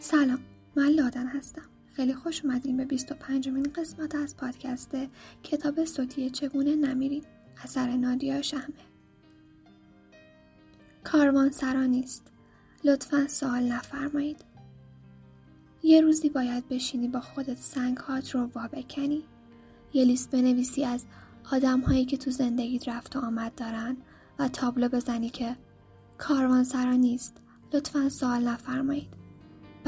سلام من لادن هستم. خیلی خوش اومدین به 25 مین قسمت از پادکست کتاب صوتی چگونه نمیریم. اثر نادیا شهمه کاروان سرا نیست. لطفا سوال نفرمایید. یه روزی باید بشینی با خودت سنگ هات رو وا بکنی. یه لیست بنویسی از آدم هایی که تو زندگیت رفت و آمد دارن و تابلو بزنی که کاروان سرا نیست. لطفا سوال نفرمایید.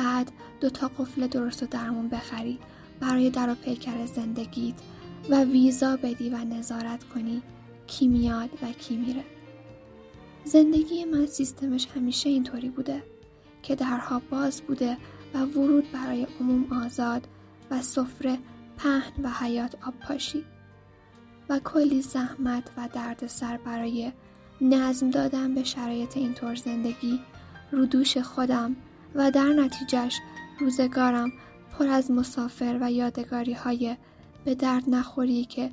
بعد دو تا قفل درست و درمون بخری برای در و پیکر زندگیت و ویزا بدی و نظارت کنی. کی میاد و کی میره. زندگی من سیستمش همیشه اینطوری بوده که درها باز بوده و ورود برای عموم آزاد و سفره پهن و حیات آب پاشی. و کلی زحمت و دردسر برای نظم دادن به شرایط اینطور زندگی رو دوش خودم و در نتیجهش روزگارم پر از مسافر و یادگاری های به درد نخوری که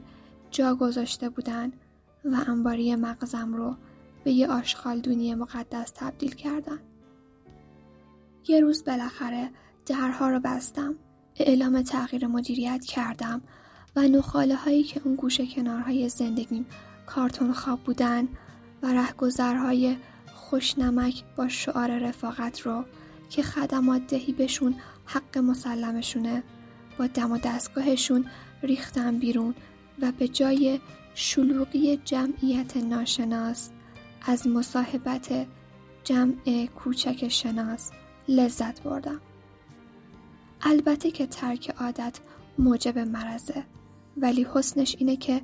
جا گذاشته بودن و انباری مغزم رو به یه آشغالدونی مقدس تبدیل کردن. یه روز بالاخره درها رو بستم اعلام تغییر مدیریت کردم و نخاله هایی که اون گوشه کنارهای زندگیم کارتون خواب بودن و رهگذرهای خوشنمک با شعار رفاقت رو که خدمات دهی بهشون حق مسلمشونه با دم و دستگاهشون ریختم بیرون و به جای شلوغی جمعیت ناشناس از مصاحبت جمع کوچک شناس لذت بردم. البته که ترک عادت موجب مرزه ولی حسنش اینه که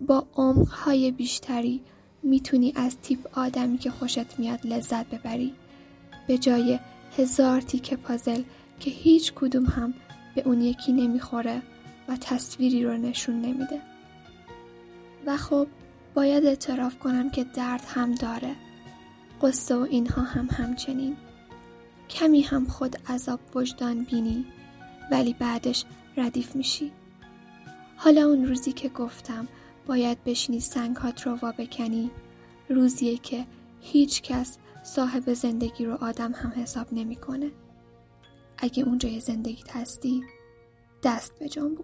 با عمقهای بیشتری می‌تونی از تیپ آدمی که خوشت میاد لذت ببری به جای هزار تیکه پازل که هیچ کدوم هم به اون یکی نمی‌خوره و تصویری رو نشون نمیده. و خب باید اعتراف کنم که درد هم داره. قصه و اینها هم همچنین. کمی هم خود عذاب وجدان بینی ولی بعدش ردیف میشی. حالا اون روزی که گفتم باید بشینی سنگهات رو وا بکنی روزیه که هیچ کس صاحب زندگی رو آدم هم حساب نمی‌کنه. اگه اونجای زندگیت هستی دست به جان.